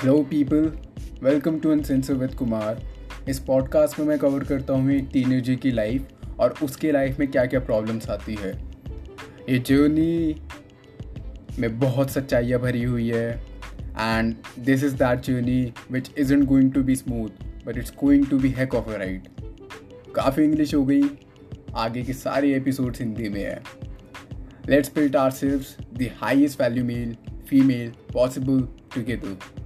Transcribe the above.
Hello people welcome to uncensored with Kumar इस podcast में मैं कवर करता हूँ एक टीनेजर की लाइफ और उसके लाइफ में क्या क्या प्रॉब्लम्स आती है। ये जर्नी में बहुत सच्चाइयाँ भरी हुई है। And this is that journey which isn't going to be smooth but it's going to be heck of a ride काफ़ी इंग्लिश हो गई। आगे के सारे एपिसोड हिंदी में है। लेट्स बिल्ट आर सिर्फ़ the highest value male female possible together